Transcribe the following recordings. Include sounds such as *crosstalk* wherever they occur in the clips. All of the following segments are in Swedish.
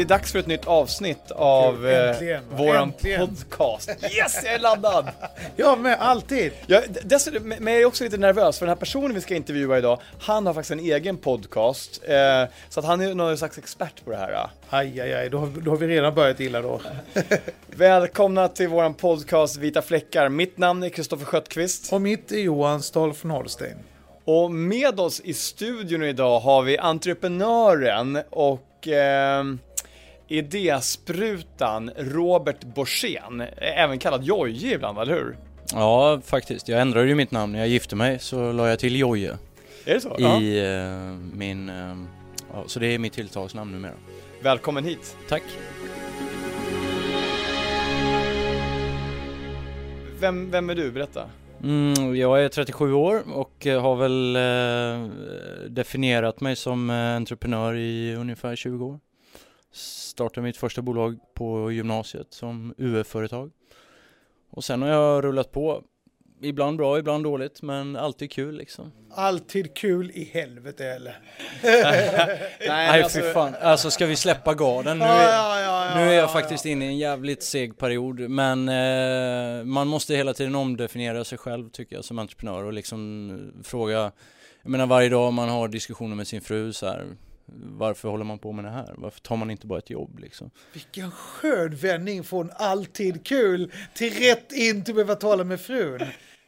Det är dags för ett nytt avsnitt av eh, Äntligen, va? våran Äntligen. podcast. *laughs* Yes, jag är laddad! Ja, men alltid. Jag, dessutom, men jag är också lite nervös för den här personen vi ska intervjua idag, han har faktiskt en egen podcast. Eh, så att han är någon slags expert på det här. Aj, aj, aj, då, har- då har vi redan börjat illa då. *laughs* Välkomna till våran podcast Vita fläckar. Mitt namn är Kristoffer Sköttqvist. Och mitt är Johan Stolf Nordstein. Och med oss i studion idag har vi entreprenören och eh, idésprutan Robert Borssén, även kallad Jojje ibland, eller hur? Ja, faktiskt. Jag ändrade ju mitt namn när jag gifte mig, så la jag till Jojje Är det så? Ja. i eh, min... eh, ja, så det är mitt tilltalsnamn numera. Välkommen hit. Tack. Vem, vem är du? Berätta. Mm, jag är 37 år och eh, har väl eh, definierat mig som entreprenör i ungefär 20 år. Startade mitt första bolag på gymnasiet som UF-företag. Och sen har jag rullat på. Ibland bra, ibland dåligt, men alltid kul liksom. Alltid kul i helvete eller? *laughs* Nej fy fan, alltså ska vi släppa garden? Nu är, ja, ja, ja, nu är ja, jag faktiskt inne i en jävligt seg period men eh, man måste hela tiden omdefiniera sig själv tycker jag som entreprenör och liksom fråga Jag menar varje dag man har diskussioner med sin fru så här Varför håller man på med det här? Varför tar man inte bara ett jobb liksom? Vilken skön vändning från alltid kul till rätt in till behöva tala med frun.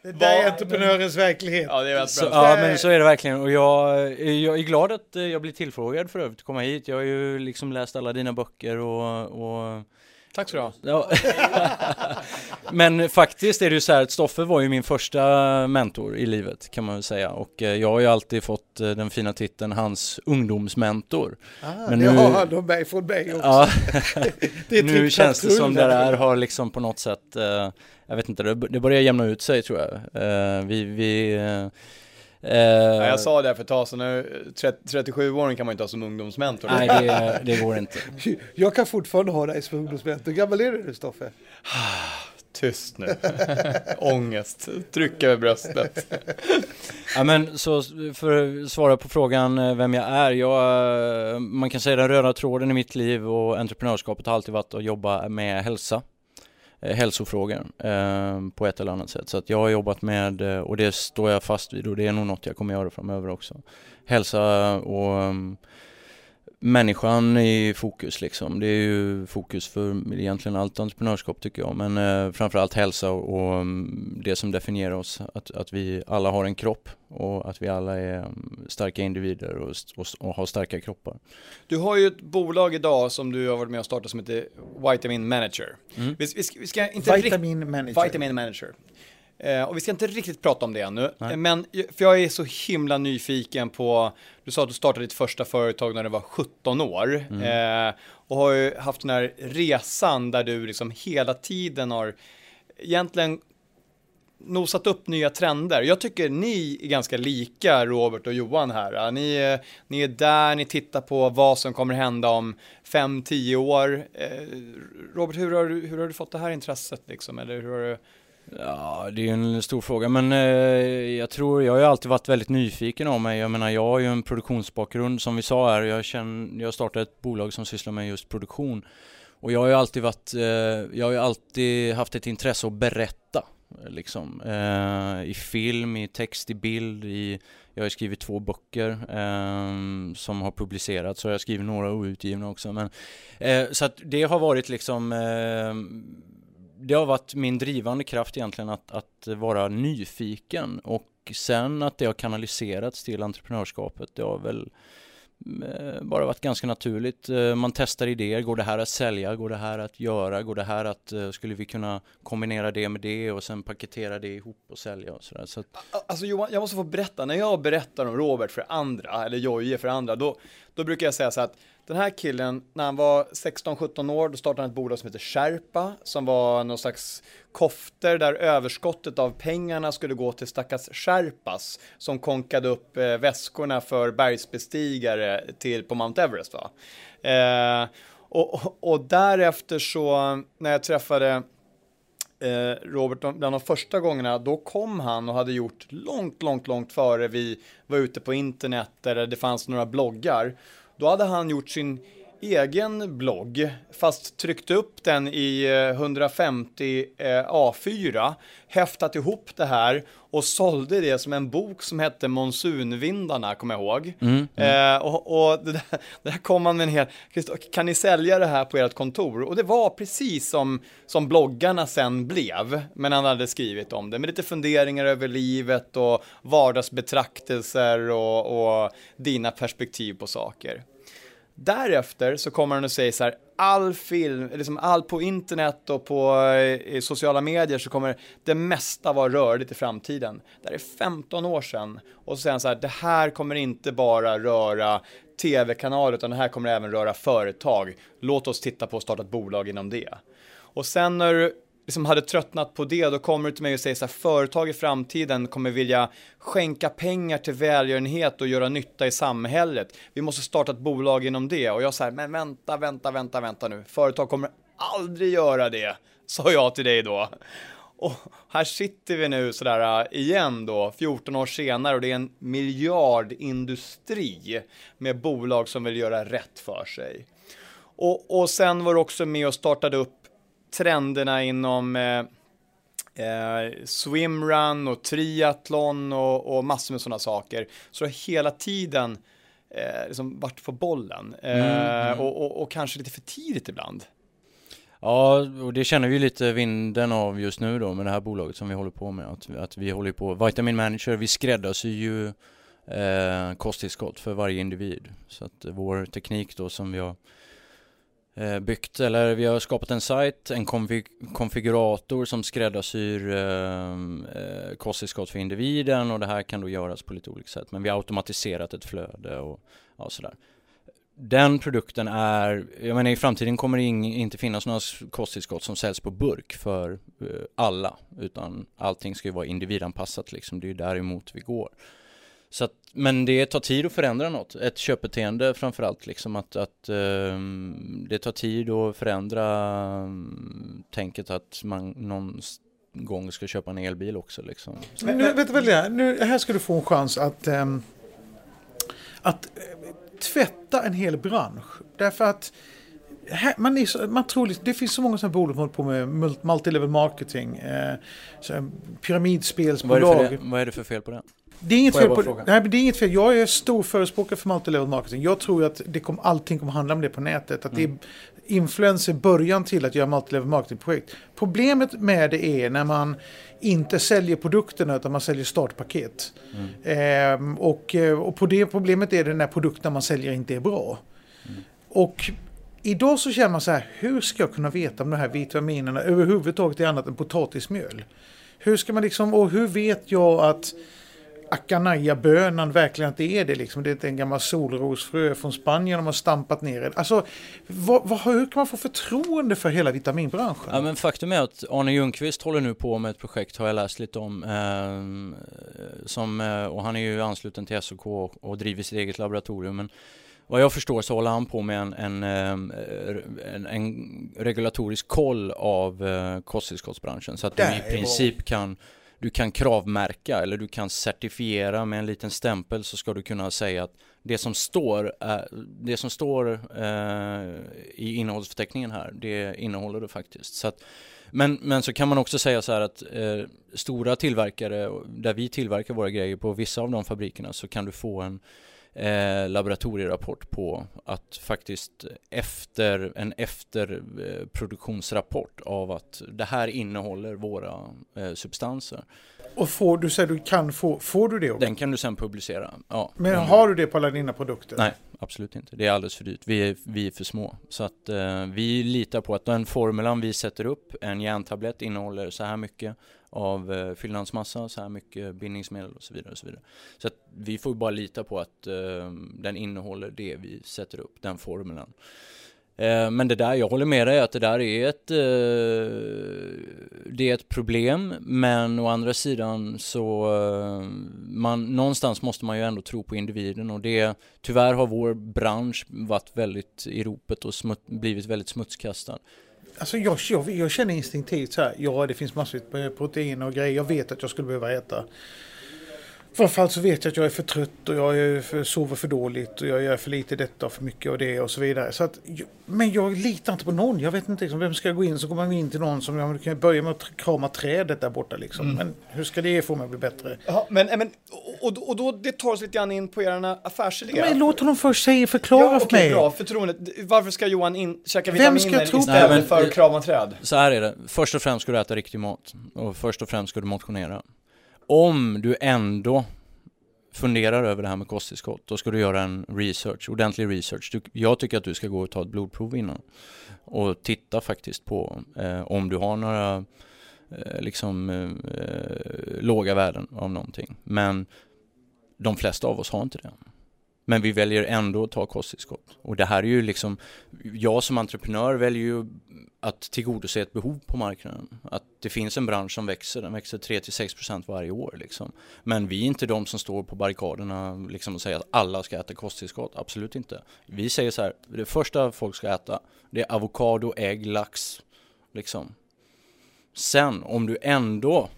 Det där är entreprenörens verklighet. Ja, det är väldigt Så, bra. ja men så är det verkligen och jag, jag är glad att eh, jag blir tillfrågad för övrigt att komma hit. Jag har ju liksom läst alla dina böcker och, och Tack så du ha. Ja. *laughs* Men faktiskt är det ju så här att Stoffe var ju min första mentor i livet kan man väl säga och eh, jag har ju alltid fått eh, den fina titeln hans ungdomsmentor. Ah, Men nu- har han de mig från mig också. Ja, *laughs* Det är nu typ känns det som det där har liksom på något sätt, eh, jag vet inte, det, börjar jämna ut sig tror jag. Vi, vi eh, Ja, jag sa det för ett tag sedan, nu, 37-åring kan man inte ha som ungdomsmentor. Nej det, det går inte. *laughs* Jag kan fortfarande ha dig som ungdomsmentor. Hur gammal är du nu Stoffe? *sighs* Tyst nu. *laughs* Ångest. Tryck över bröstet. Ja men så för att svara på frågan eh, vem jag är. Jag, eh, man kan säga den röda tråden i mitt liv och entreprenörskapet har alltid varit att jobba med hälsa. Eh, hälsofrågor eh, på ett eller annat sätt. Så att jag har jobbat med, eh, och det står jag fast vid och det är nog något jag kommer göra framöver också. Hälsa och mm, människan i fokus liksom. Det är ju fokus för egentligen allt entreprenörskap tycker jag. Men eh, framförallt hälsa och, och mm, det som definierar oss. Att, att vi alla har en kropp och att vi alla är mm, starka individer och, och, och har starka kroppar. Du har ju ett bolag idag som du har varit med och startat som heter Vitamin Manager. Mm. Vi, vi, ska, vi ska inte Vitamin manager. Vitamin Manager. Eh, och vi ska inte riktigt prata om det ännu, Nej. Eh, men för jag är så himla nyfiken på, du sa att du startade ditt första företag när du var 17 år Mm. eh, och har ju haft den här resan där du liksom hela tiden har egentligen nosat upp nya trender. Jag tycker ni är ganska lika Robert och Johan här. Ni, är- ni är där, ni tittar på vad som kommer hända om 5-10 år. Eh, Robert, hur har, du, hur har du fått det här intresset liksom? Eller hur har du... Ja, det är ju en stor fråga, men eh, jag tror, jag har ju alltid varit väldigt nyfiken av mig. Jag menar, jag har ju en produktionsbakgrund som vi sa här. Jag, känner, jag startade ett bolag som sysslar med just produktion. Och jag har ju alltid varit, eh, jag har ju alltid haft ett intresse att berätta. liksom. Eh, I film, i text, i bild, i, jag har skrivit två böcker eh, som har publicerats och jag har skrivit några outgivna också. Men, eh, så att det har varit liksom eh, det har varit min drivande kraft egentligen att, att vara nyfiken och sen att det har kanaliserats till entreprenörskapet. Det har väl eh, bara varit ganska naturligt. Eh, man testar idéer, går det här att sälja, går det här att göra, går det här att, eh, skulle vi kunna kombinera det med det och sen paketera det ihop och sälja och sådär. Så att... Alltså Johan, jag måste få berätta, när jag berättar om Robert för andra, eller Jojje för andra, då, då brukar jag säga så att den här killen, när han var 16-17 år, då startade han ett bolag som heter Sherpa, som var någon slags kofter där överskottet av pengarna skulle gå till stackars Sherpas som konkade upp eh, väskorna för bergsbestigare till, på Mount Everest. Va? Eh, och, och, och, därefter så, när jag träffade eh, Robert bland de första gångerna, då kom han och hade gjort långt, långt, långt före vi var ute på internet eller det fanns några bloggar. Då hade han gjort sin egen blogg, fast tryckt upp den i 150 eh, A4, häftat ihop det här och sålde det som en bok som hette Monsunvindarna, kommer jag ihåg. Mm, mm. Eh, och, och det, där, det *laughs* där kom man med en hel, kan ni sälja det här på ert kontor? Och det var precis som, som bloggarna sen blev, men han hade skrivit om det, med lite funderingar över livet och vardagsbetraktelser och, och dina perspektiv på saker. Därefter så kommer han och säger så här, all film, liksom all på internet och på eh, i sociala medier så kommer det mesta vara rörligt i framtiden. Det här är 15 år sedan. Och så säger han så här, det här kommer inte bara röra tv-kanaler utan det här kommer även röra företag. Låt oss titta på att starta ett bolag inom det. Och sen när liksom hade tröttnat på det, då kommer du till mig och säger så här, företag i framtiden kommer vilja skänka pengar till välgörenhet och göra nytta i samhället. Vi måste starta ett bolag inom det. Och jag säger, men vänta, vänta, vänta, vänta nu. Företag kommer aldrig göra det, *laughs* sa jag till dig då. Och här sitter vi nu sådär äh, igen då, 14 år senare och det är en miljardindustri med bolag som vill göra rätt för sig. Och, och sen var du också med och startade upp trenderna inom eh, eh, swimrun och triathlon och, och massor med sådana saker. Så hela tiden eh, liksom varit på bollen eh, mm. och, och, och, kanske lite för tidigt ibland. Ja, och det känner vi lite vinden av just nu då med det här bolaget som vi håller på med. Att, att vi håller på, Vitamin Manager, vi skräddarsyr ju eh, kosttillskott för varje individ. Så att vår teknik då som vi har eh, Eh, byggt, eller vi har skapat en sajt, en konfig konfigurator som skräddarsyr eh, eh, kosttillskott för individen och det här kan då göras på lite olika sätt. Men vi har automatiserat ett flöde och ja, sådär. Den produkten är, jag menar i framtiden kommer det inte finnas några kosttillskott som säljs på burk för eh, alla, utan allting ska ju vara individanpassat liksom, det är ju däremot vi går. Så att, men det tar tid att förändra något, ett köpbeteende framförallt liksom att, att um, det tar tid att förändra um, tänket att man någon gång ska köpa en elbil också liksom. Men nu, vet du väl nu, här ska du få en chans att, um, att tvätta en hel bransch. Därför att här, man, är så, man tror liksom, det finns så många som bolag som håller på med multilevel marketing, eh, pyramidspelsbolag. Vad är, det för, vad är det för fel på det? Det är inget fel på nej, det. är inget fel. Jag är stor förespråkare för multilevel marketing. Jag tror att det kom, allting kommer handla om det på nätet. Att mm. det är influencer början till att göra multilevel marketing-projekt. Problemet med det är när man inte säljer produkterna utan man säljer startpaket. Mm. Ehm, och, eh, och på det problemet är det när produkterna man säljer inte är bra. Mm. Och idag så känner man så här, hur ska jag kunna veta om de här vitaminerna överhuvudtaget är annat än potatismjöl? Hur ska man liksom, och hur vet jag att Akanaya-bönan verkligen att det är det. Liksom. Det är en gammal solrosfrö från Spanien de har stampat ner det. Alltså, vad, vad, hur kan man få förtroende för hela vitaminbranschen? Ja, men faktum är att Arne Ljungqvist håller nu på med ett projekt, har jag läst lite om, eh, som, eh, och han är ju ansluten till SOK och, och driver sitt eget laboratorium. Men vad jag förstår så håller han på med en, en, eh, en, en regulatorisk koll av eh, kosttillskottsbranschen så att de i princip kan du kan kravmärka eller du kan certifiera med en liten stämpel så ska du kunna säga att det som står, eh, det som står eh, i innehållsförteckningen här, det innehåller det faktiskt. Så att, men, men så kan man också säga så här att eh, stora tillverkare, där vi tillverkar våra grejer på vissa av de fabrikerna så kan du få en eh, laboratorierapport på att faktiskt efter en efterproduktionsrapport eh, av att det här innehåller våra eh, substanser. Och får du säger du kan få, får du det också? Den kan du sen publicera. Ja. Men har du det på alla dina produkter? Nej, absolut inte. Det är alldeles för dyrt. Vi är, vi är för små. Så att eh, vi litar på att den formulan vi sätter upp, en järntablett innehåller så här mycket av eh, fyllnadsmassa, så här mycket bindningsmedel och så vidare. Och så vidare. Så att vi får bara lita på att eh, den innehåller det vi sätter upp, den formulan. Eh, men det där, jag håller med dig att det där är ett, eh, det är ett problem, men å andra sidan så eh, man, någonstans måste man ju ändå tro på individen och det, tyvärr har vår bransch varit väldigt i ropet och smut, blivit väldigt smutskastad. Alltså jag, jag, jag känner instinktivt så här, ja det finns massor med proteiner och grejer jag vet att jag skulle behöva äta. Framförallt så vet jag att jag är för trött och jag är för, sover för dåligt och jag gör för lite detta och för mycket och det och så vidare. Så att, men jag litar inte på någon. Jag vet inte liksom, vem ska jag gå in så går man in till någon som jag kan börja med att krama trädet där borta liksom. Mm. Men hur ska det få mig att bli bättre? Ja, men, men, och, och då, det tar oss lite grann in på era affärsidéer. Men låt honom först säga, förklara ja, för mig. Bra, förtroendet. Varför ska Johan in, käka vitaminer istället för att krama träd? Så här är det. Först och främst ska du äta riktig mat. Och först och främst ska du motionera. Om du ändå funderar över det här med kosttillskott, då ska du göra en research, ordentlig research. Du, jag tycker att du ska gå och ta ett blodprov innan och titta faktiskt på eh, om du har några eh, liksom eh, eh låga värden av någonting. Men de flesta av oss har inte det. Men vi väljer ändå att ta kosttillskott. Och det här är ju liksom, jag som entreprenör väljer ju att tillgodose ett behov på marknaden. Att det finns en bransch som växer, den växer 3-6% varje år. Liksom. Men vi är inte de som står på barrikaderna liksom, och säger att alla ska äta kosttillskott, absolut inte. Vi säger så här, det första folk ska äta, det är avokado, ägg, lax. Liksom. Sen, om du ändå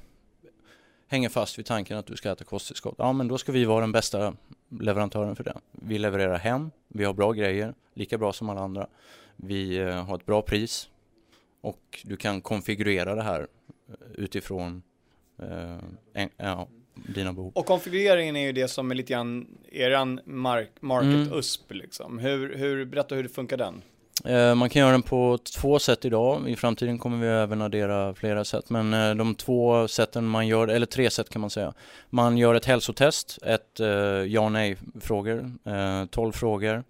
hänger fast vid tanken att du ska äta kosttillskott, ja men då ska vi vara den bästa leverantören för det. Vi levererar hem, vi har bra grejer, lika bra som alla andra. Vi eh, har ett bra pris och du kan konfigurera det här eh, utifrån eh, en, ja, dina behov. Och konfigureringen är ju det som är lite grann eran mark, market mm. USP liksom. Hur, hur, berätta hur det funkar den. Eh, man kan göra den på två sätt idag. I framtiden kommer vi även addera flera sätt. Men eh, de två sätten man gör, eller tre sätt kan man säga. Man gör ett hälsotest, ett eh, ja nej frågor, 12 frågor.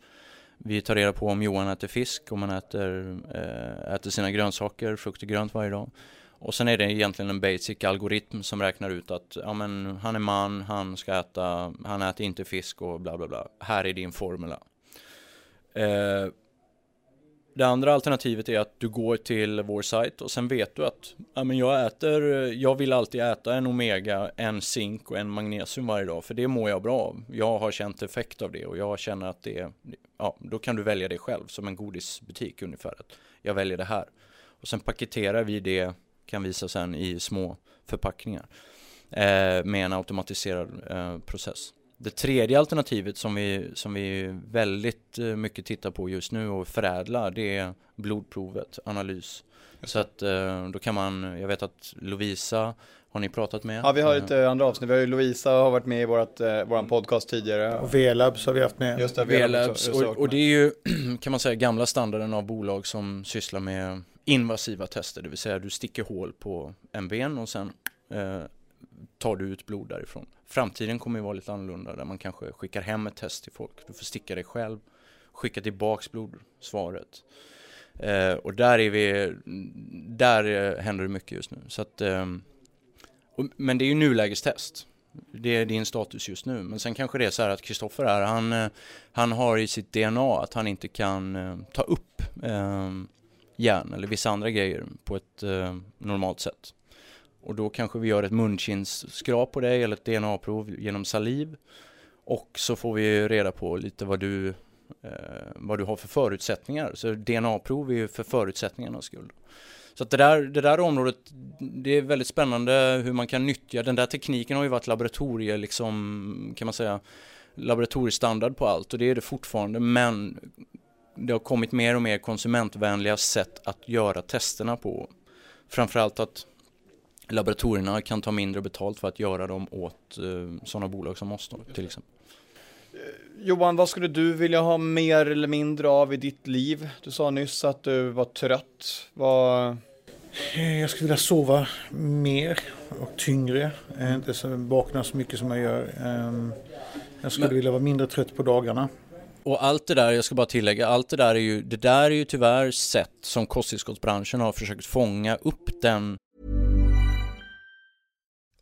Vi tar reda på om Johan äter fisk, om han äter, äter sina grönsaker, frukt och grönt varje dag. Och sen är det egentligen en basic algoritm som räknar ut att ja, men, han är man, han ska äta, han äter inte fisk och bla bla bla. Här är din formula. Det andra alternativet är att du går till vår sajt och sen vet du att ja, men jag äter, jag vill alltid äta en omega, en zink och en magnesium varje dag för det mår jag bra av. Jag har känt effekt av det och jag känner att det, ja, då kan du välja det själv som en godisbutik ungefär. Jag väljer det här. Och sen paketerar vi det, kan visa sen i små förpackningar eh, med en automatiserad eh, process. Det tredje alternativet som vi, som vi väldigt eh, mycket tittar på just nu och förädlar det är blodprovet, analys. Så att eh, då kan man, jag vet att Lovisa har ni pratat med? Ja, vi har ett eh, andra avsnitt. Vi har ju Lovisa har varit med i vårat, våran podcast tidigare. Och V-labs har vi haft med. Just det, V-labs. Och, och, det är ju, *clears throat* kan man säga, gamla standarden av bolag som sysslar med invasiva tester. Det vill säga du sticker hål på en ben och sen eh, tar du ut blod därifrån. Framtiden kommer ju vara lite annorlunda där man kanske skickar hem ett test till folk. Du får sticka dig själv, skicka tillbaks blodsvaret. Eh, och där är vi, där eh, händer det mycket just nu. Så att, eh, och, men det är ju nulägestest. Det är din status just nu. Men sen kanske det är så här att Kristoffer här, han, eh, han har i sitt DNA att han inte kan eh, ta upp eh, järn eller vissa andra grejer på ett eh, normalt sätt. Och då kanske vi gör ett munkinsskrap på dig eller ett DNA-prov genom saliv. Och så får vi reda på lite vad du, eh, vad du har för förutsättningar. Så DNA-prov är ju för förutsättningarnas skull. Så att det, där, det där området, det är väldigt spännande hur man kan nyttja, den där tekniken har ju varit laboratorie, liksom, kan man säga, laboratoriestandard på allt och det är det fortfarande, men det har kommit mer och mer konsumentvänliga sätt att göra testerna på. Framförallt att laboratorierna kan ta mindre betalt för att göra dem åt eh, sådana bolag som oss då, till exempel. Johan, vad skulle du vilja ha mer eller mindre av i ditt liv? Du sa nyss att du var trött. Vad... Eh, jag skulle vilja sova mer och tyngre. Eh, inte så vakna så mycket som jag gör. Ehm, jag skulle Men... vilja vara mindre trött på dagarna. Och allt det där, jag ska bara tillägga, allt det där är ju, det där är ju tyvärr sätt som kosttillskottsbranschen har försökt fånga upp den.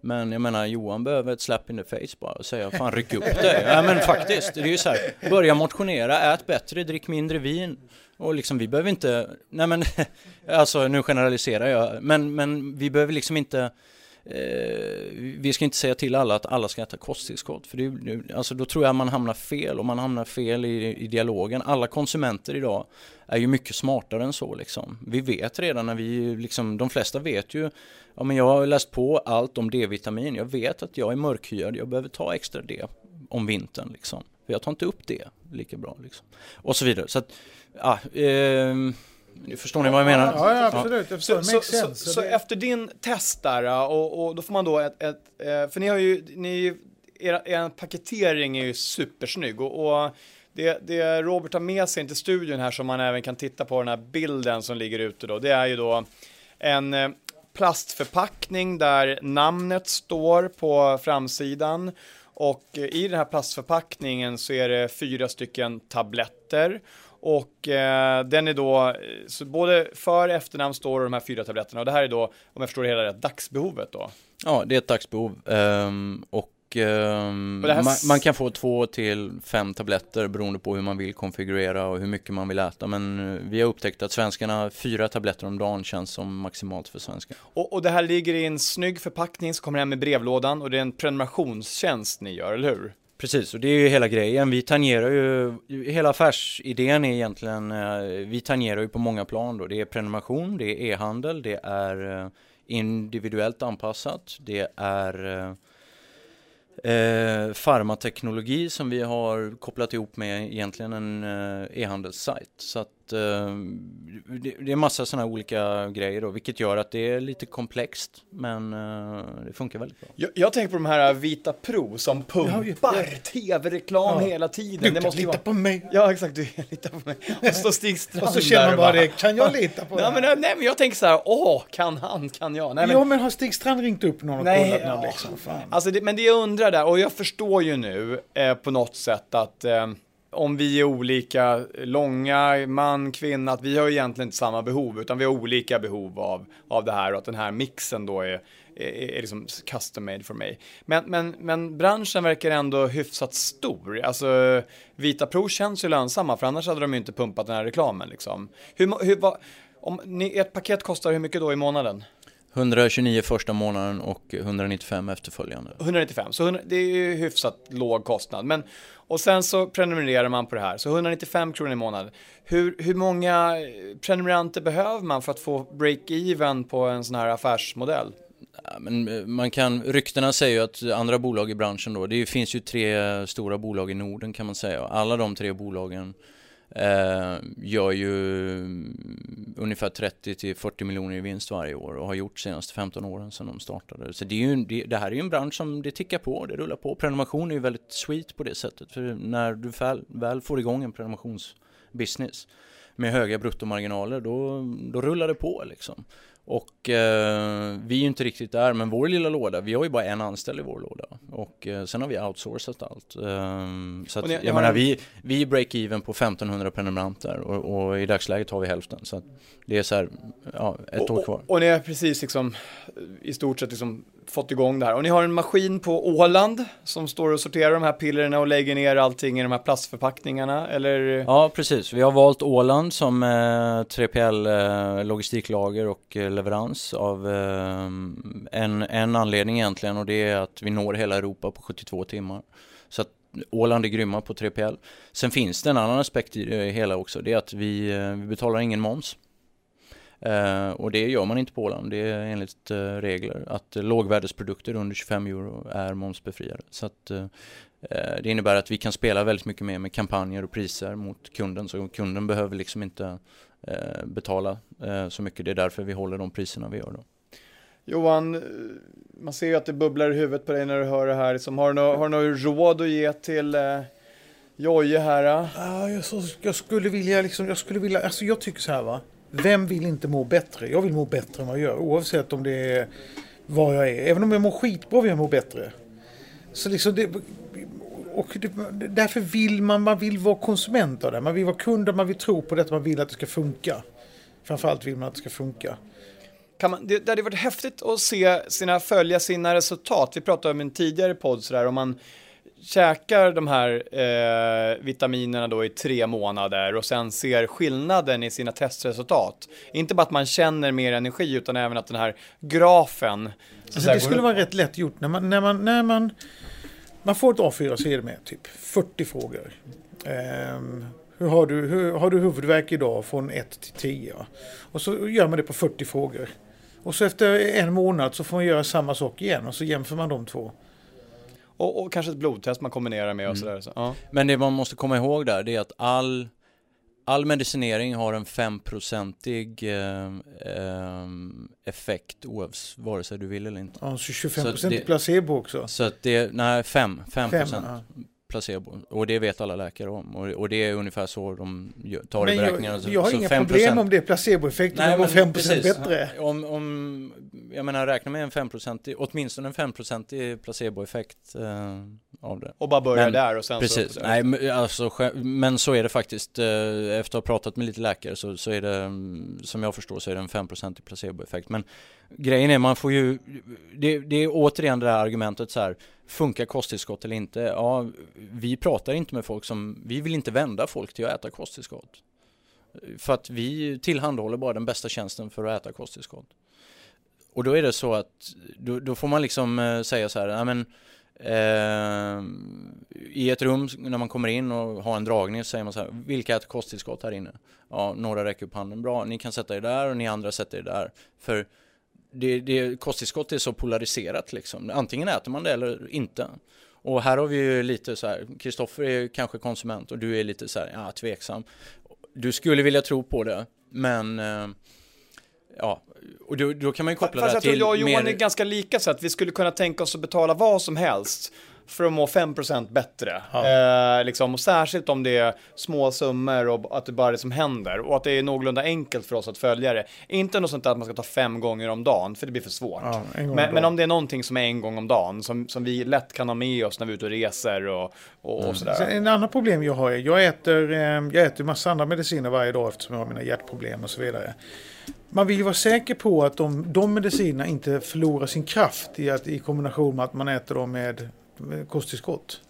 Men jag menar Johan behöver ett slap in the face bara och säga fan ryck upp dig. Ja men faktiskt, det är ju så här, börja motionera, ät bättre, drick mindre vin. Och liksom vi behöver inte, nej men *laughs* alltså nu generaliserar jag, men, men vi behöver liksom inte Eh, vi ska inte säga till alla att alla ska äta kosttillskott för det, alltså då tror jag man hamnar fel och man hamnar fel i, i dialogen. Alla konsumenter idag är ju mycket smartare än så liksom. Vi vet redan när vi, liksom, de flesta vet ju, ja men jag har läst på allt om D-vitamin, jag vet att jag är mörkhyad, jag behöver ta extra D om vintern liksom. För jag tar inte upp det lika bra liksom. Och så vidare. Så att, ja, eh, nu förstår ni vad jag menar? Ja, ja absolut. Jag så, så, så, så, efter din test där, och, och, då får man då ett, ett, eh, för ni har ju, ni, er, er paketering är ju supersnygg och, och det, det Robert har med sig till studion här som man även kan titta på den här bilden som ligger ute då, det är ju då en eh, plastförpackning där namnet står på framsidan och i den här plastförpackningen så är det fyra stycken tabletter och eh, den är då, så både för och efternamn står de här fyra tabletterna och det här är då, om jag förstår det hela rätt, dagsbehovet då? Ja, det är ett dagsbehov um, och um, man, man, kan få två till fem tabletter beroende på hur man vill konfigurera och hur mycket man vill äta. Men eh, vi har upptäckt att svenskarna, fyra tabletter om dagen känns som maximalt för svenskar. Och, och det här ligger i en snygg förpackning som kommer hem i brevlådan och det är en prenumerationstjänst ni gör, eller hur? Precis, och det är ju hela grejen. Vi tangerar ju, hela affärsidén är egentligen, eh, vi tangerar ju på många plan då. Det är prenumeration, det är e-handel, det är eh, individuellt anpassat, det är eh, eh, farmateknologi som vi har kopplat ihop med egentligen en eh, e-handelssajt. Så att att eh, det, det är massa sådana olika grejer då, vilket gör att det är lite komplext, men eh, det funkar väldigt bra. Jag, jag tänker på de här Vita Pro som pumpar tv-reklam Ja. hela tiden. Du det måste ju lita vara... på mig. Ja, exakt. Du *laughs* litar på mig. Och så Stig Strand Och så känner man bara det, kan jag lita på nej, det? men, nej, men jag tänker så här, åh, kan han, kan jag? Nej, men, Ja, men har Stig Strand ringt upp någon och Nej, kollat någon liksom? Fan. Alltså det, men det jag undrar där, och jag förstår ju nu eh, på något sätt att eh, om vi är olika, långa, man, kvinna, att vi har egentligen inte samma behov, utan vi har olika behov av, av det här och att den här mixen då är, är, är liksom custom made för mig. Men, men, men branschen verkar ändå hyfsat stor. Alltså Vita Pro känns ju lönsamma, för annars hade de ju inte pumpat den här reklamen liksom. Hur, hur, vad, om ni, ert paket kostar hur mycket då i månaden? 129 första månaden och 195 efterföljande. 195, så 100, det är ju hyfsat låg kostnad. Men, och sen så prenumererar man på det här, så 195 kronor i månaden. Hur, hur många prenumeranter behöver man för att få break-even på en sån här affärsmodell? Ja, men eh, man kan, ryktena säger ju att andra bolag i branschen då, det finns ju tre stora bolag i Norden kan man säga. Alla de tre bolagen eh, gör ju ungefär 30 till 40 miljoner i vinst varje år och har gjort de senaste 15 åren sedan de startade. Så det, är ju, det, det här är ju en bransch som det tickar på, det rullar på. Prenumeration är ju väldigt sweet på det sättet. För när du väl, väl får igång en prenumerationsbusiness med höga bruttomarginaler, då, då rullar det på liksom. Och eh, vi är ju inte riktigt där, men vår lilla låda, vi har ju bara en anställd i vår låda. Och eh, sen har vi outsourcat allt. Ehm, så att, Och ni- jag har menar, en- vi, vi är break-even på 1500 prenumeranter och, och i dagsläget har vi hälften. Så att det är så här, ja, ett år kvar. Och, och ni har precis liksom i stort sett liksom fått igång det här. Och ni har en maskin på Åland som står och sorterar de här pillerna och lägger ner allting i de här plastförpackningarna, eller? Ja, precis. Vi har valt Åland som eh, 3PL eh, logistiklager och eh, leverans av eh, en, en anledning egentligen och det är att vi når hela Europa på 72 timmar. Så att Åland är grymma på 3PL. Sen finns det en annan aspekt i det hela också. Det är att vi, eh, vi betalar ingen moms. Eh, och det gör man inte på Åland. Det är enligt eh, regler att eh, lågvärdesprodukter under 25 euro är momsbefriade. Så att eh, eh, det innebär att vi kan spela väldigt mycket mer med kampanjer och priser mot kunden. Så kunden behöver liksom inte eh, betala eh, så mycket. Det är därför vi håller de priserna vi gör då. Johan, man ser ju att det bubblar i huvudet på dig när du hör det här. Liksom, har, du nå, har du något råd att ge till eh, Jojje här? Ja, jag, så, jag skulle vilja liksom, jag skulle vilja, alltså jag tycker så här va. Vem vill inte må bättre? Jag vill må bättre än vad jag gör oavsett om det är vad jag är. Även om jag mår skitbra vill jag må bättre. Så liksom det, och det, därför vill man, man vill vara konsument av det. Man vill vara kund, man vill tro på detta, man vill att det ska funka. Framförallt vill man att det ska funka. Kan man, det, det hade varit häftigt att se sina, följa sina resultat. Vi pratade om en tidigare podd sådär, om man käkar de här eh, vitaminerna då i tre månader och sen ser skillnaden i sina testresultat. Inte bara att man känner mer energi utan även att den här grafen. så Alltså det skulle upp. vara rätt lätt gjort när man, när man, när man, man får ett A4-sidor med typ 40 frågor. Ehm, hur har, du, hur, har du huvudvärk idag från 1 till 10? va? Och så gör man det på 40 frågor. Och så efter en månad så får man göra samma sak igen och så jämför man de två. Och, och kanske ett blodtest man kombinerar med och sådär. Så, ja. Men det man måste komma ihåg där det är att all, all medicinering har en 5-procentig eh, eh, effekt oavs, vare sig du vill eller inte. Ja, så 25 Så procent det- placebo också. Så att det, nej 5, 5 Fem, procent ja. placebo. Och det vet alla läkare om. Och, och det är ungefär så de gör, tar i Men beräkningarna. jag, jag har så inga 5%. problem om det är placeboeffekt men 5 procent precis. bättre. Om, om, jag menar räkna med en 5%, åtminstone en 5% placeboeffekt eh, av det. Och bara börja Men- där och sen Precis, så. nej men alltså, men så är det faktiskt. eh, Efter att ha pratat med lite läkare så, så är det, mm, som jag förstår så är det en 5% placeboeffekt. Men grejen är, man får ju, det, det är återigen det här argumentet så här, funkar kosttillskott eller inte? Ja, vi pratar inte med folk som, vi vill inte vända folk till att äta kosttillskott. För att vi tillhandahåller bara den bästa tjänsten för att äta kosttillskott. Och då är det så att, då, då får man liksom eh, säga så här, ja men Eh, I ett rum när man kommer in och har en dragning så säger man så här, vilka äter kosttillskott här inne? Ja, några räcker upp handen, bra, ni kan sätta er där och ni andra sätter er där. För det, det, kosttillskott är så polariserat liksom, antingen äter man det eller inte. Och här har vi ju lite så här, Kristoffer är kanske konsument och du är lite så här, ja, tveksam. du skulle vilja tro på det, men eh, ja, och då, då kan man ju koppla Fast det jag tror till jag och Johan mer... är ganska lika så att vi skulle kunna tänka oss att betala vad som helst för att må 5% bättre. Eh, liksom, och särskilt om det är små summor och att det bara är det som händer. Och att det är någorlunda enkelt för oss att följa det. Inte något sånt där att man ska ta fem gånger om dagen, för det blir för svårt. Ja, men, men om det är någonting som är en gång om dagen, som, som vi lätt kan ha med oss när vi är ute och reser och, och, och sådär. En annan problem jag har är, jag äter, eh, jag äter massa andra mediciner varje dag eftersom jag har mina hjärtproblem och så vidare. Man vill ju vara säker på att de, de medicinerna inte förlorar sin kraft i, att, i kombination med att man äter dem med kosttillskott.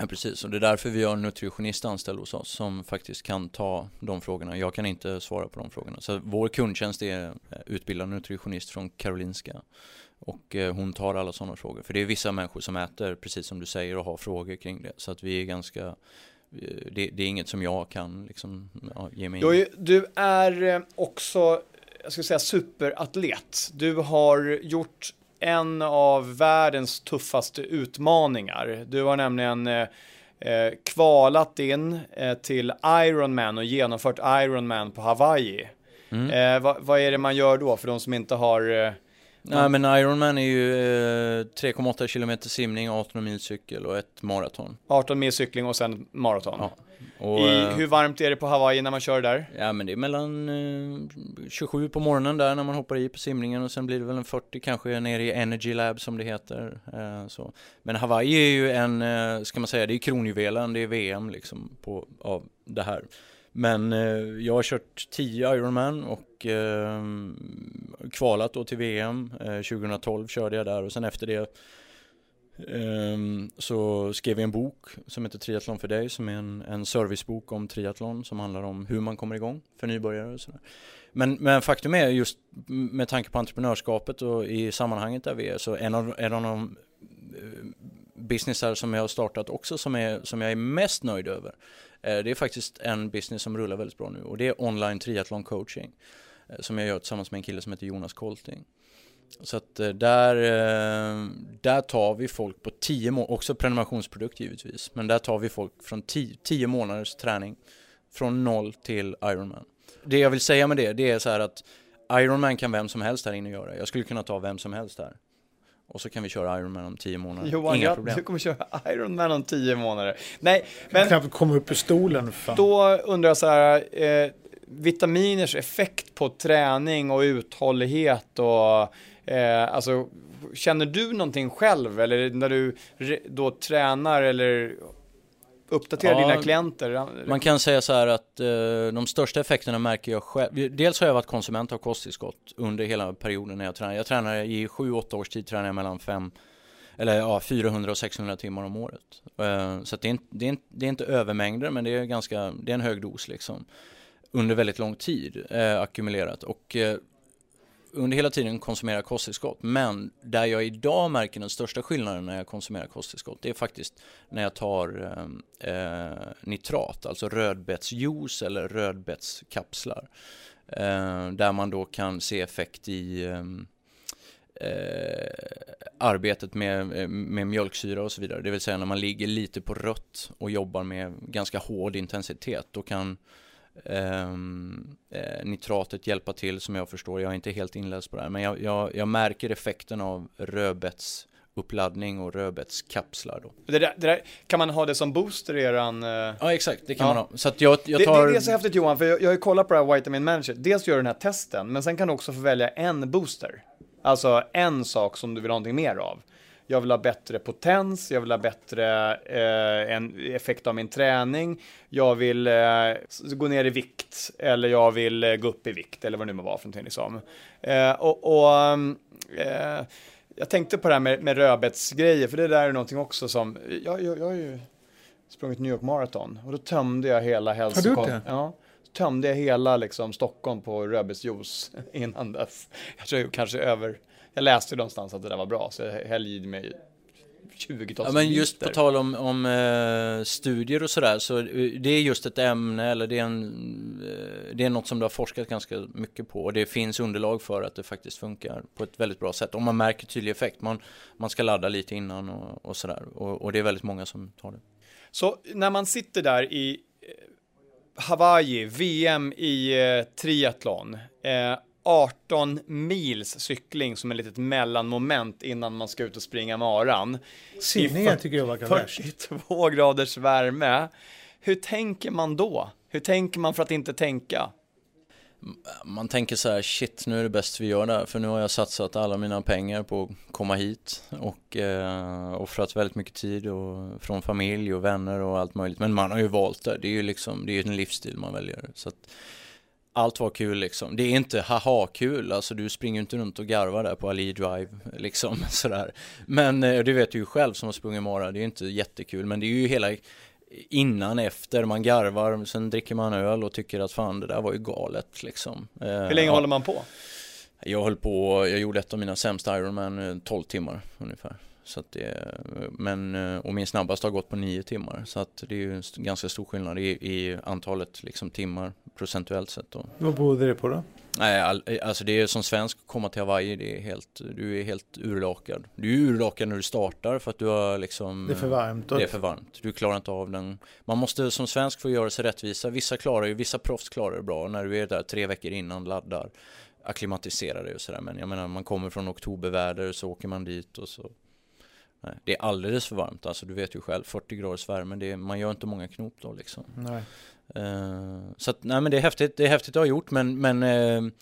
Ja, precis, och det är därför vi har en nutritionist anställd hos oss som faktiskt kan ta de frågorna. Jag kan inte svara på de frågorna. Så vår kundtjänst är eh, utbildad nutritionist från Karolinska. Och eh, hon tar alla sådana frågor. För det är vissa människor som äter, precis som du säger, och har frågor kring det. Så att vi är ganska, eh, det, det är inget som jag kan liksom, ja, ge mig in Du, är eh, också, jag ska säga superatlet. Du har gjort en av världens tuffaste utmaningar. Du har nämligen eh, eh, kvalat in eh, till Ironman och genomfört Ironman på Hawaii. Mm. Eh, vad, vad är det man gör då för de som inte har... Nej men Ironman är ju eh, 3,8 km simning, 18 mil cykel och ett maraton. 18 mil cykling och sen maraton. Ja. Och, I, eh, hur varmt är det på Hawaii när man kör där? Ja men det är mellan eh, 27 på morgonen där när man hoppar i på simningen och sen blir det väl en 40 kanske nere i Energy Lab som det heter. Eh, så. Men Hawaii är ju en, eh, ska man säga, det är kronjuvelen, det är VM liksom på, av det här. Men eh, jag har kört 10 Ironman och eh, kvalat då till VM. Eh, 2012 körde jag där och sen efter det ehm, så skrev jag en bok som heter Triathlon för dig som är en, en servicebok om triathlon som handlar om hur man kommer igång för nybörjare och sådär. Men, men faktum är just med tanke på entreprenörskapet och i sammanhanget där vi är så en av, en av de eh, businessar som jag har startat också som, är, som jag är mest nöjd över Eh, det är faktiskt en business som rullar väldigt bra nu och det är online triathlon coaching eh, som jag gör tillsammans med en kille som heter Jonas Kolting. Så att eh, där, där tar vi folk på 10 månader, också prenumerationsprodukt givetvis, men där tar vi folk från 10 månaders träning från noll till Ironman. Det jag vill säga med det, det är så här att Ironman kan vem som helst här inne göra. Jag skulle kunna ta vem som helst här. Och så kan vi köra Ironman om 10 månader. Johan, Inga jag, problem. du kommer köra Ironman om 10 månader. Nej, men... Knappt komma upp ur stolen. Fan. Då undrar jag så här, eh, vitaminers effekt på träning och uthållighet och eh, alltså känner du någonting själv eller när du då tränar eller uppdaterar Ja, dina klienter? Man kan säga så här att eh, de största effekterna märker jag själv. Dels har jag varit konsument av kosttillskott under hela perioden när jag tränar. Jag tränar i 7-8 års tid tränar jag mellan 5 eller ja, 400 och 600 timmar om året. Eh, så det, är inte, det, är inte, det är inte övermängder men det är ganska, det är en hög dos liksom. Under väldigt lång tid eh, ackumulerat och eh, under hela tiden konsumerar kosttillskott. Men där jag idag märker den största skillnaden när jag konsumerar kosttillskott, det är faktiskt när jag tar eh, eh nitrat, alltså rödbetsjuice eller rödbetskapslar. Eh, där man då kan se effekt i eh, eh arbetet med, eh, med mjölksyra och så vidare. Det vill säga när man ligger lite på rött och jobbar med ganska hård intensitet, då kan nitratet hjälpa till som jag förstår. Jag är inte helt inläst på det här, men jag, jag, jag märker effekten av rödbetsuppladdning och rödbetskapslar då. Det där, det där, kan man ha det som booster i eran... eh, Ja exakt, det kan Ja. man ha. Så att jag, jag Det, tar... det, det är så häftigt Johan, för jag, jag har ju kollat på det här Vitamin Manager. Dels gör du den här testen, men sen kan du också få välja en booster. Alltså en sak som du vill ha någonting mer av. Jag vill ha bättre potens, jag vill ha bättre eh, en effekt av min träning, jag vill eh, gå ner i vikt, eller jag vill eh, gå upp i vikt, eller vad det nu må vara för någonting liksom. Eh, och, och ehm, eh, jag tänkte på det här med, med rödbetsgrejer, för det där är någonting också som, jag, jag, jag har ju sprungit New York Marathon och då tömde jag hela du gjort det? Ja, tömde jag hela liksom Stockholm på rödbetsjuice *laughs* innan dess. Jag tror kanske över, jag läste någonstans att det där var bra så jag hällde i mig 20 Ja, men just på tal om, om eh, studier och sådär, så det är just ett ämne eller det är, en, eh, det är något som du har forskat ganska mycket på och det finns underlag för att det faktiskt funkar på ett väldigt bra sätt. Om man märker tydlig effekt, man, man ska ladda lite innan och, och sådär och, och det är väldigt många som tar det. Så när man sitter där i eh, Hawaii, VM i eh, triathlon. Eh, 18 mils cykling som ett litet mellanmoment innan man ska ut och springa maran. Simningen tycker jag verkar värst. 42 graders värme. Hur tänker man då? Hur tänker man för att inte tänka? Man tänker så här, shit nu är det bäst vi gör det här för nu har jag satsat alla mina pengar på att komma hit och eh, offrat väldigt mycket tid och, från familj och vänner och allt möjligt. Men man har ju valt det, det är ju liksom, det är ju en livsstil man väljer. Så att, allt var kul liksom. Det är inte haha kul, alltså du springer inte runt och garvar där på Ali Drive liksom *laughs* sådär. Men eh, det vet du ju själv som har sprungit mara, det är inte jättekul men det är ju hela innan, efter, man garvar, sen dricker man öl och tycker att fan det där var ju galet liksom. Eh, Hur länge ja. håller man på? Jag höll på, jag gjorde ett av mina sämsta Ironman 12 eh, timmar ungefär. Så det, men, och min snabbaste har gått på 9 timmar. Så att det är ju en ganska stor skillnad i, i antalet liksom, timmar procentuellt sett. Då. Vad berodde det på då? Nej, all, alltså det är som svensk att komma till Hawaii, det är helt, du är helt urlakad. Du är urlakad när du startar för att du har liksom Det är för varmt. Det är för varmt. Du klarar inte av den. Man måste som svensk få göra sig rättvisa. Vissa klarar ju, vissa proffs klarar det bra när du är där tre veckor innan laddar. Akklimatisera dig och sådär. Men jag menar, man kommer från oktoberväder så åker man dit och så Nej, det är alldeles för varmt, alltså du vet ju själv, 40 graders värme, det är, man gör inte många knop då liksom. Nej. Uh, så att, nej men det är häftigt, det är häftigt att ha gjort men, men uh,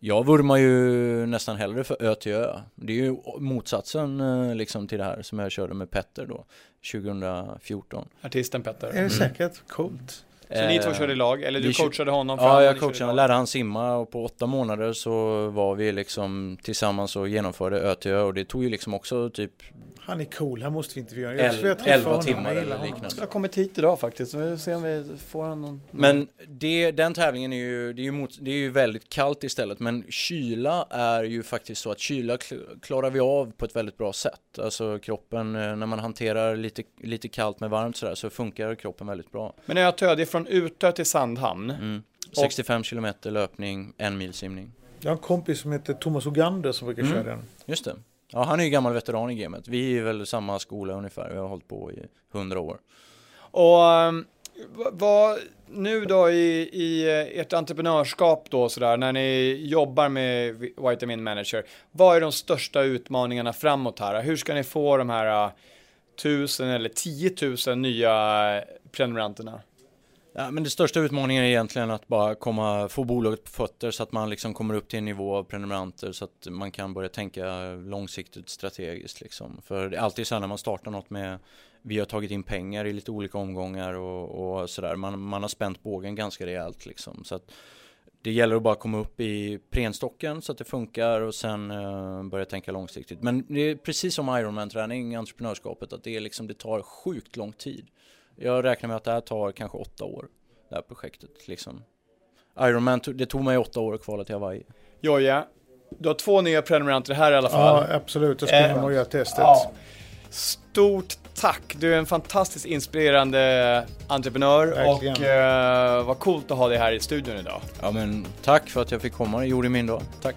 jag vurmar ju nästan hellre för ö till ö. Det är ju motsatsen uh, liksom till det här som jag körde med Petter då, 2014. Artisten Petter. Är det mm. säkert? Coolt. Så ni två körde i lag, eller du coachade honom? Ja, jag coachade honom, lärde han simma och på åtta månader så var vi liksom tillsammans och genomförde ö till ö och det tog ju liksom också typ han är cool, han måste vi intervjua. Jag 11 timmar eller liknande. Jag har kommit hit idag faktiskt, så vi får se om vi får någon... Men det, den tävlingen är ju, det är ju, mot, det är ju väldigt kallt istället, men kyla är ju faktiskt så att kyla klarar vi av på ett väldigt bra sätt. Alltså kroppen, eh, när man hanterar lite, lite kallt med varmt sådär, så funkar kroppen väldigt bra. Men när jag töd, det är från Utö till Sandhamn. Mm. 65 och... kilometer löpning, en mil simning. Jag har en kompis som heter Thomas Ogander som brukar mm. köra den. Just det. Ja, han är ju gammal veteran i gamet. Vi är väl samma skola ungefär. Vi har hållit på i hundra år. Och ehm, vad nu då i, i eh, ert entreprenörskap då sådär, när ni jobbar med Vitamin Manager, vad är de största utmaningarna framåt här? Hur ska ni få de här eh, tusen eller tiotusen nya eh, prenumeranterna? Ja, men det största utmaningen är egentligen att bara komma, få bolaget på fötter så att man liksom kommer upp till en nivå av prenumeranter så att man kan börja tänka långsiktigt strategiskt liksom. För det är alltid så här när man startar något med vi har tagit in pengar i lite olika omgångar och, och sådär. Man, man har spänt bågen ganska rejält liksom. Så att det gäller att bara komma upp i prenstocken så att det funkar och sen uh, börja tänka långsiktigt. Men det är precis som Ironman-träning, entreprenörskapet, att det, är liksom, det tar sjukt lång tid. Jag räknar med att det här tar kanske åtta år, det här projektet liksom. Ironman, det tog mig åtta år att kvala till Hawaii. Joja, du har två nya prenumeranter här i alla fall. Ja, absolut. Jag ska eh, och göra testet. Ja. Stort tack! Du är en fantastiskt inspirerande entreprenör Verkligen. och eh, vad coolt att ha dig här i studion idag. Ja, men tack för att jag fick komma. Det gjorde min dag. Tack!